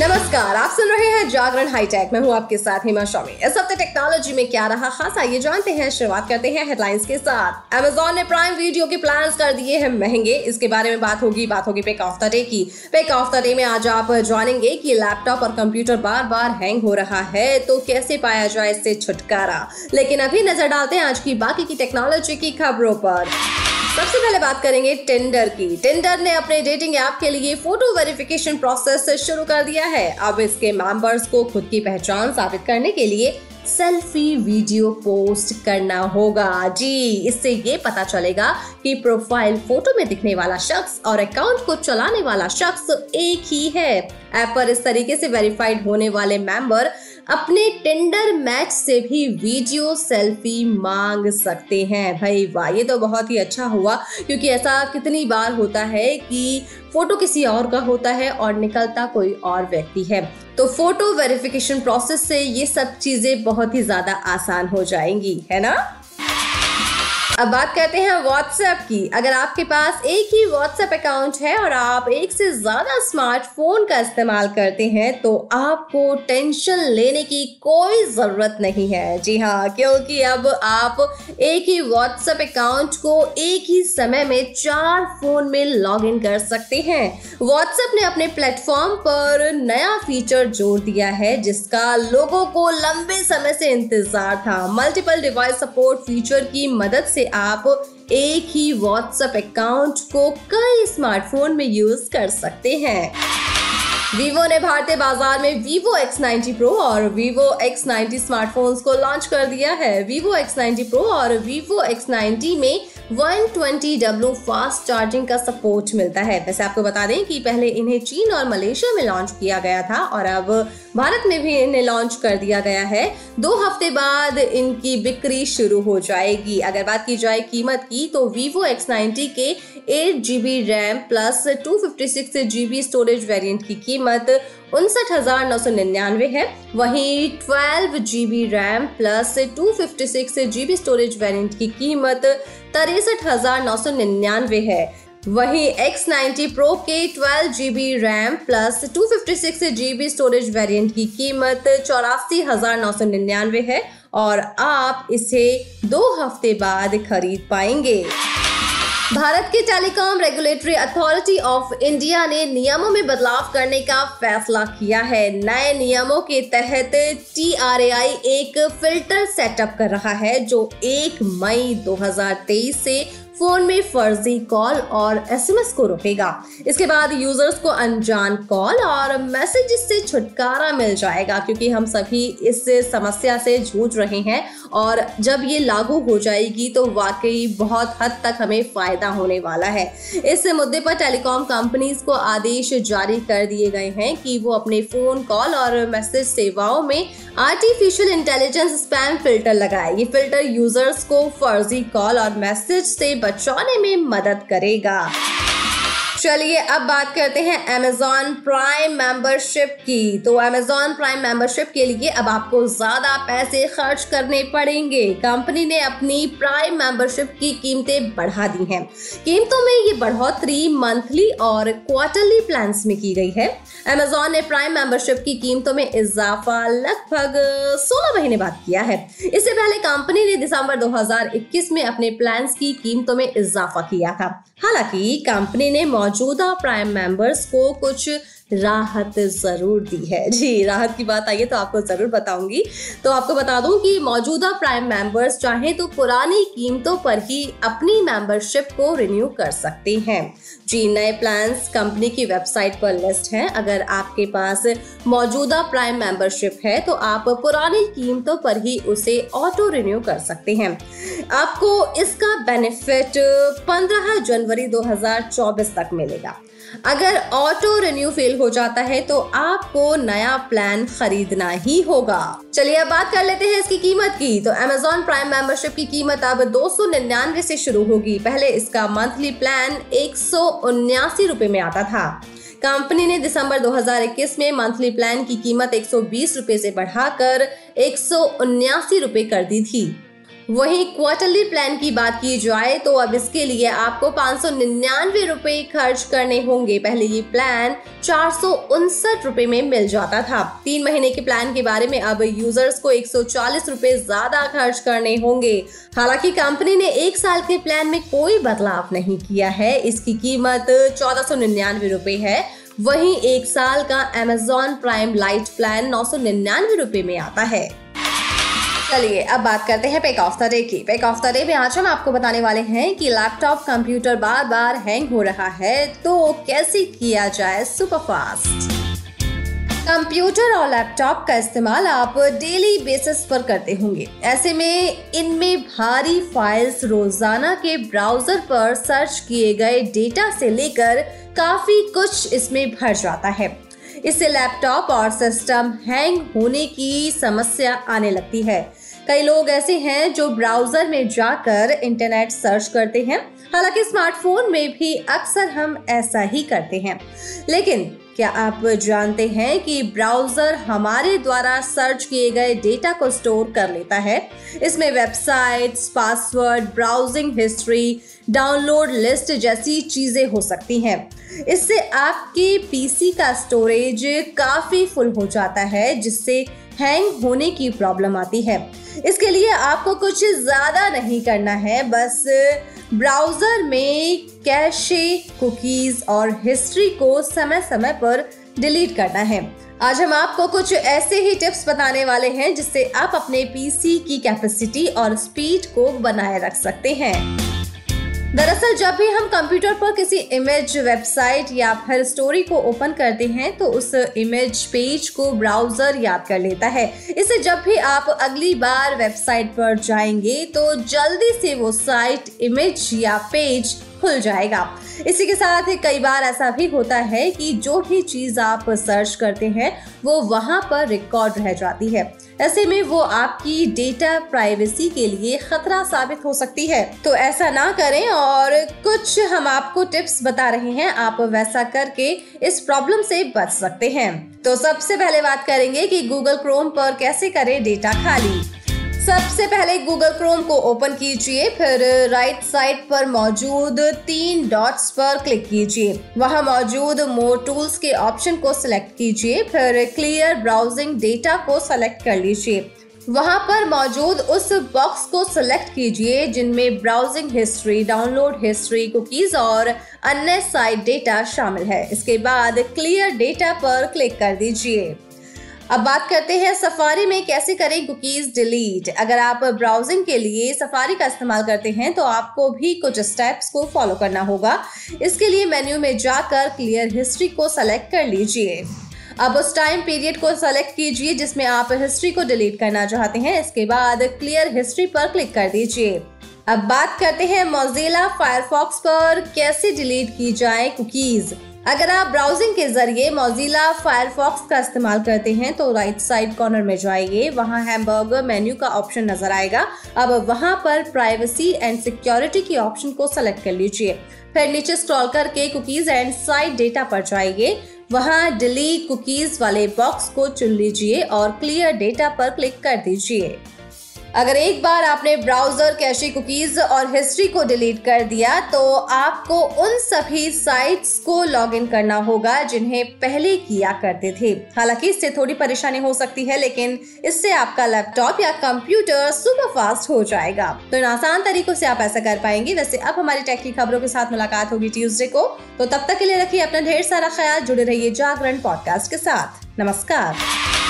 नमस्कार, आप सुन रहे हैं जागरण हाईटेक। मैं हूँ आपके साथ हिमा शॉमी। इस हफ़्ते टेक्नोलॉजी में क्या रहा खास आइए जानते हैं। शुरुआत करते हैं हेडलाइंस के साथ। अमेजोन ने प्राइम वीडियो के प्लान कर दिए हैं महँगे। इसके बारे में बात होगी बात होगी पेक ऑफ़ द डे की। पेक ऑफ़ द डे में आज आप जानेंगे की लैपटॉप और कंप्यूटर बार बार हैंग हो रहा है तो कैसे पाया जाए इससे छुटकारा? लेकिन अभी नज़र डालते हैं आज की बाकी की टेक्नोलॉजी की खबरों पर। सबसे पहले बात करेंगे टेंडर की। टेंडर ने अपने डेटिंग ऐप के लिए फ़ोटो वेरिफिकेशन प्रोसेस शुरू कर दिया है। अब इसके मेंबर्स को खुद की पहचान साबित करने के लिए सेल्फी वीडियो पोस्ट करना होगा। जी, इससे ये पता चलेगा कि प्रोफ़ाइल फ़ोटो में दिखने वाला शख्स और अकाउंट को चलाने वाला शख्स एक ही है। ऐप पर इस तरीके से वेरीफाइड होने वाले मेंबर अपने टेंडर मैच से भी वीडियो सेल्फी मांग सकते हैं। भाई, वाह, ये तो बहुत ही अच्छा हुआ, क्योंकि ऐसा कितनी बार होता है कि फ़ोटो किसी और का होता है और निकलता कोई और व्यक्ति है। तो फ़ोटो वेरिफिकेशन प्रोसेस से ये सब चीज़ें बहुत ही ज़्यादा आसान हो जाएँगी, है ना? अब बात करते हैं व्हाट्सएप की। अगर आपके पास एक ही व्हाट्सएप अकाउंट है और आप एक से ज़्यादा स्मार्टफ़ोन का इस्तेमाल करते हैं तो आपको टेंशन लेने की कोई ज़रूरत नहीं है। जी हाँ क्योंकि अब आप एक ही व्हाट्सएप अकाउंट को एक ही समय में चार फ़ोन में लॉग इन कर सकते हैं। व्हाट्सएप ने अपने प्लेटफॉर्म पर नया फीचर जोड़ दिया है, जिसका लोगों को लंबे समय से इंतज़ार था। मल्टीपल डिवाइस सपोर्ट फीचर की मदद से आप एक ही व्हाट्सएप अकाउंट को कई स्मार्टफ़ोन में यूज़ कर सकते हैं। वीवो ने भारतीय बाज़ार में वीवो X90 Pro और वीवो X90 स्मार्टफोन्स को लॉन्च कर दिया है। वीवो X90 Pro और वीवो X90 में 120W फास्ट चार्जिंग का सपोर्ट मिलता है। वैसे आपको बता दें कि पहले इन्हें चीन और मलेशिया में लॉन्च किया गया था और अब भारत में भी इन्हें लॉन्च कर दिया गया है। दो हफ़्ते बाद इनकी बिक्री शुरू हो जाएगी। अगर बात की जाए कीमत की तो वीवो X90 के eight G B RAM plus two fifty six G B storage variant की कीमत उनसठ हज़ार नौ सौ निन्यानवे है। वहीं twelve G B RAM plus two fifty six G B storage variant की कीमत तिरसठ हज़ार नौ सौ निन्यानवे है। वहीं X90 Pro के 12 G B RAM plus two fifty six G B storage variant की कीमत चौरासी हज़ार नौ सौ निन्यानवे है और आप इसे दो हफ़्ते बाद खरीद पाएँगे। भारत के telecom regulatory authority of India ने नियमों में बदलाव करने का फैसला किया है। नए नियमों के तहत टीआरएआई एक फ़िल्टर सेटअप कर रहा है, जो 1 मई 2023 से फ़ोन में फर्जी कॉल और एसएमएस को रोकेगा। इसके बाद यूज़र्स को अनजान कॉल और मैसेज से छुटकारा मिल जाएगा, क्योंकि हम सभी इस समस्या से जूझ रहे हैं और जब ये लागू हो जाएगी तो वाकई बहुत हद तक हमें फ़ायदा होने वाला है। इस मुद्दे पर टेलीकॉम कंपनीज़ को आदेश जारी कर दिए गए हैं कि वो अपने फ़ोन कॉल और मैसेज सेवाओं में आर्टिफिशियल इंटेलिजेंस स्पैम फ़िल्टर लगाए। ये फ़िल्टर यूज़र्स को फर्जी कॉल और मैसेज से बचाने में मदद करेगा। चलिए अब बात करते हैं अमेजॉन प्राइम मेंबरशिप की। तो अमेजॉन प्राइम मेंबरशिप के लिए अब आपको ज़्यादा पैसे खर्च करने पड़ेंगे। कंपनी ने अपनी प्राइम मेंबरशिप की कीमतें बढ़ा दी हैं। कीमतों में ये बढ़ोतरी मंथली और क्वार्टरली प्लान में की गई है। अमेजॉन ने प्राइम मेंबरशिप की कीमतों में इजाफा लगभग 16 महीने बाद किया है। इससे पहले कंपनी ने दिसंबर 2021 में अपने प्लान की कीमतों में इजाफा किया था। हालाँकि कंपनी ने मौजूदा प्राइम मेंबर्स को कुछ राहत ज़रूर दी है। जी, राहत की बात आई है तो आपको ज़रूर बताऊँगी। तो आपको बता दूँ कि मौजूदा प्राइम मेंबर्स चाहे तो पुरानी कीमतों पर ही अपनी मेंबरशिप को रिन्यू कर सकते हैं। जी, नए प्लान्स कंपनी की वेबसाइट पर लिस्ट हैं। अगर आपके पास मौजूदा प्राइम मेंबरशिप है तो आप पुरानी कीमतों पर ही उसे ऑटो रिन्यू कर सकते हैं। आपको इसका बेनिफिट 15 जनवरी 2024 तक मिलेगा। अगर ऑटो रिन्यू फेल हो जाता है तो आपको नया प्लान खरीदना ही होगा। चलिए अब बात कर लेते हैं इसकी कीमत की। तो Amazon प्राइम मेंबरशिप की कीमत अब दो से शुरू होगी। पहले इसका मंथली प्लान एक सौ में आता था। कंपनी ने दिसंबर 2021 में मंथली प्लान की कीमत एक सौ से बढ़ाकर एक सौ कर दी थी। वहीं क्वार्टरली प्लान की बात की जाए तो अब इसके लिए आपको पाँच सौ निन्यानवे रूपए खर्च करने होंगे। पहले ये प्लान चार सौ उनसठ रूपए में मिल जाता था। तीन महीने के प्लान के बारे में अब यूज़र्स को एक सौ चालीस रूपए ज़्यादा खर्च करने होंगे। हालाँकि कंपनी ने एक साल के प्लान में कोई बदलाव नहीं किया है। इसकी कीमत चौदह सौ निन्यानवे रूपए है। वहीं एक साल का अमेजोन प्राइम लाइट प्लान नौ सौ निन्यानवे रूपए में आता है। चलिए, अब बात करते हैं पेक ऑफ़ द डे की। पेक ऑफ़ द डे में आज हम आपको बताने वाले हैं कि लैपटॉप कंप्यूटर बार बार हैंग हो रहा है तो कैसे किया जाए सुपर फास्ट कंप्यूटर और लैपटॉप का इस्तेमाल आप डेली बेसिस पर करते होंगे। ऐसे में इनमें भारी फाइल्स रोज़ाना के ब्राउज़र पर सर्च किए गए डेटा से लेकर काफ़ी कुछ इसमें भर जाता है। इससे लैपटॉप और सिस्टम हैंग होने की समस्या आने लगती है। कई लोग ऐसे हैं जो ब्राउज़र में जाकर इंटरनेट सर्च करते हैं। हालाँकि स्मार्टफ़ोन में भी अक्सर हम ऐसा ही करते हैं। लेकिन क्या आप जानते हैं कि ब्राउज़र हमारे द्वारा सर्च किए गए डेटा को स्टोर कर लेता है? इसमें websites, password, browsing history, download list जैसी चीज़ें हो सकती हैं। इससे आपके पीसी का स्टोरेज काफ़ी फुल हो जाता है, जिससे हैंग होने की प्रॉब्लम आती है। इसके लिए आपको कुछ ज़्यादा नहीं करना है, बस ब्राउज़र में कैशे कुकीज और हिस्ट्री को समय समय पर डिलीट करना है। आज हम आपको कुछ ऐसे ही टिप्स बताने वाले हैं जिससे आप अपने पीसी की कैपेसिटी और स्पीड को बनाए रख सकते हैं। दरअसल, जब भी हम कंप्यूटर पर किसी इमेज वेबसाइट या फिर स्टोरी को ओपन करते हैं तो उस इमेज पेज को ब्राउज़र याद कर लेता है। इसे जब भी आप अगली बार वेबसाइट पर जाएँगे तो जल्दी से वो साइट इमेज या पेज खुल जाएगा। इसी के साथ कई बार ऐसा भी होता है कि जो भी चीज़ आप सर्च करते हैं, वो वहाँ पर रिकॉर्ड रह जाती है। ऐसे में वो आपकी डेटा प्राइवेसी के लिए खतरा साबित हो सकती है। तो ऐसा ना करें और कुछ हम आपको टिप्स बता रहे हैं, आप वैसा करके इस प्रॉब्लम से बच सकते हैं। तो सबसे पहले बात करेंगे कि गूगल क्रोम पर कैसे करें डेटा खाली। सबसे पहले गूगल क्रोम को ओपन कीजिए, फिर राइट साइड पर मौजूद तीन डॉट्स पर क्लिक कीजिए। वहाँ मौजूद मोर टूल्स के ऑप्शन को सिलेक्ट कीजिए, फिर क्लियर ब्राउजिंग डेटा को सिलेक्ट कर लीजिए। वहाँ पर मौजूद उस बॉक्स को सिलेक्ट कीजिए, जिनमें browsing history download history cookies और अन्य साइट डेटा शामिल है। इसके बाद क्लियर डेटा पर क्लिक कर दीजिए। अब बात करते हैं सफारी में कैसे करें कुकीज डिलीट। अगर आप ब्राउजिंग के लिए सफारी का इस्तेमाल करते हैं तो आपको भी कुछ स्टेप्स को फॉलो करना होगा। इसके लिए मेन्यू में जाकर क्लियर हिस्ट्री को सेलेक्ट कर लीजिए। अब उस टाइम पीरियड को सेलेक्ट कीजिए, जिसमें आप हिस्ट्री को डिलीट करना चाहते हैं। इसके बाद क्लियर हिस्ट्री पर क्लिक कर दीजिए। अब बात करते हैं मोजिला फायरफॉक्स पर कैसे डिलीट की जाए कुकीज़। अगर आप ब्राउजिंग के ज़रिए मोजिला फायरफॉक्स का इस्तेमाल करते हैं तो राइट साइड कॉर्नर में जाइए, वहाँ हैमबर्गर मेन्यू का ऑप्शन नज़र आएगा। अब वहाँ पर प्राइवेसी एंड सिक्योरिटी की ऑप्शन को सेलेक्ट कर लीजिए। फिर नीचे स्क्रॉल करके कुकीज एंड साइड डेटा पर जाइए। वहाँ डिलीट कुकीज वाले बॉक्स को चुन लीजिए और क्लियर डेटा पर क्लिक कर दीजिए। अगर एक बार आपने ब्राउज़र कैशे कुकीज और हिस्ट्री को डिलीट कर दिया तो आपको उन सभी साइट्स को लॉगिन करना होगा जिन्हें पहले किया करते थे। हालाँकि इससे थोड़ी परेशानी हो सकती है, लेकिन इससे आपका लैपटॉप या कंप्यूटर सुपर फास्ट हो जाएगा। तो इन आसान तरीकों से आप ऐसा कर पाएँगे। वैसे अब हमारी टेक की खबरों के साथ मुलाकात होगी ट्यूजडे को। तो तब तक के लिए रखिए अपना ढेर सारा ख्याल, जुड़े रहिए जागरण पॉडकास्ट के साथ। नमस्कार।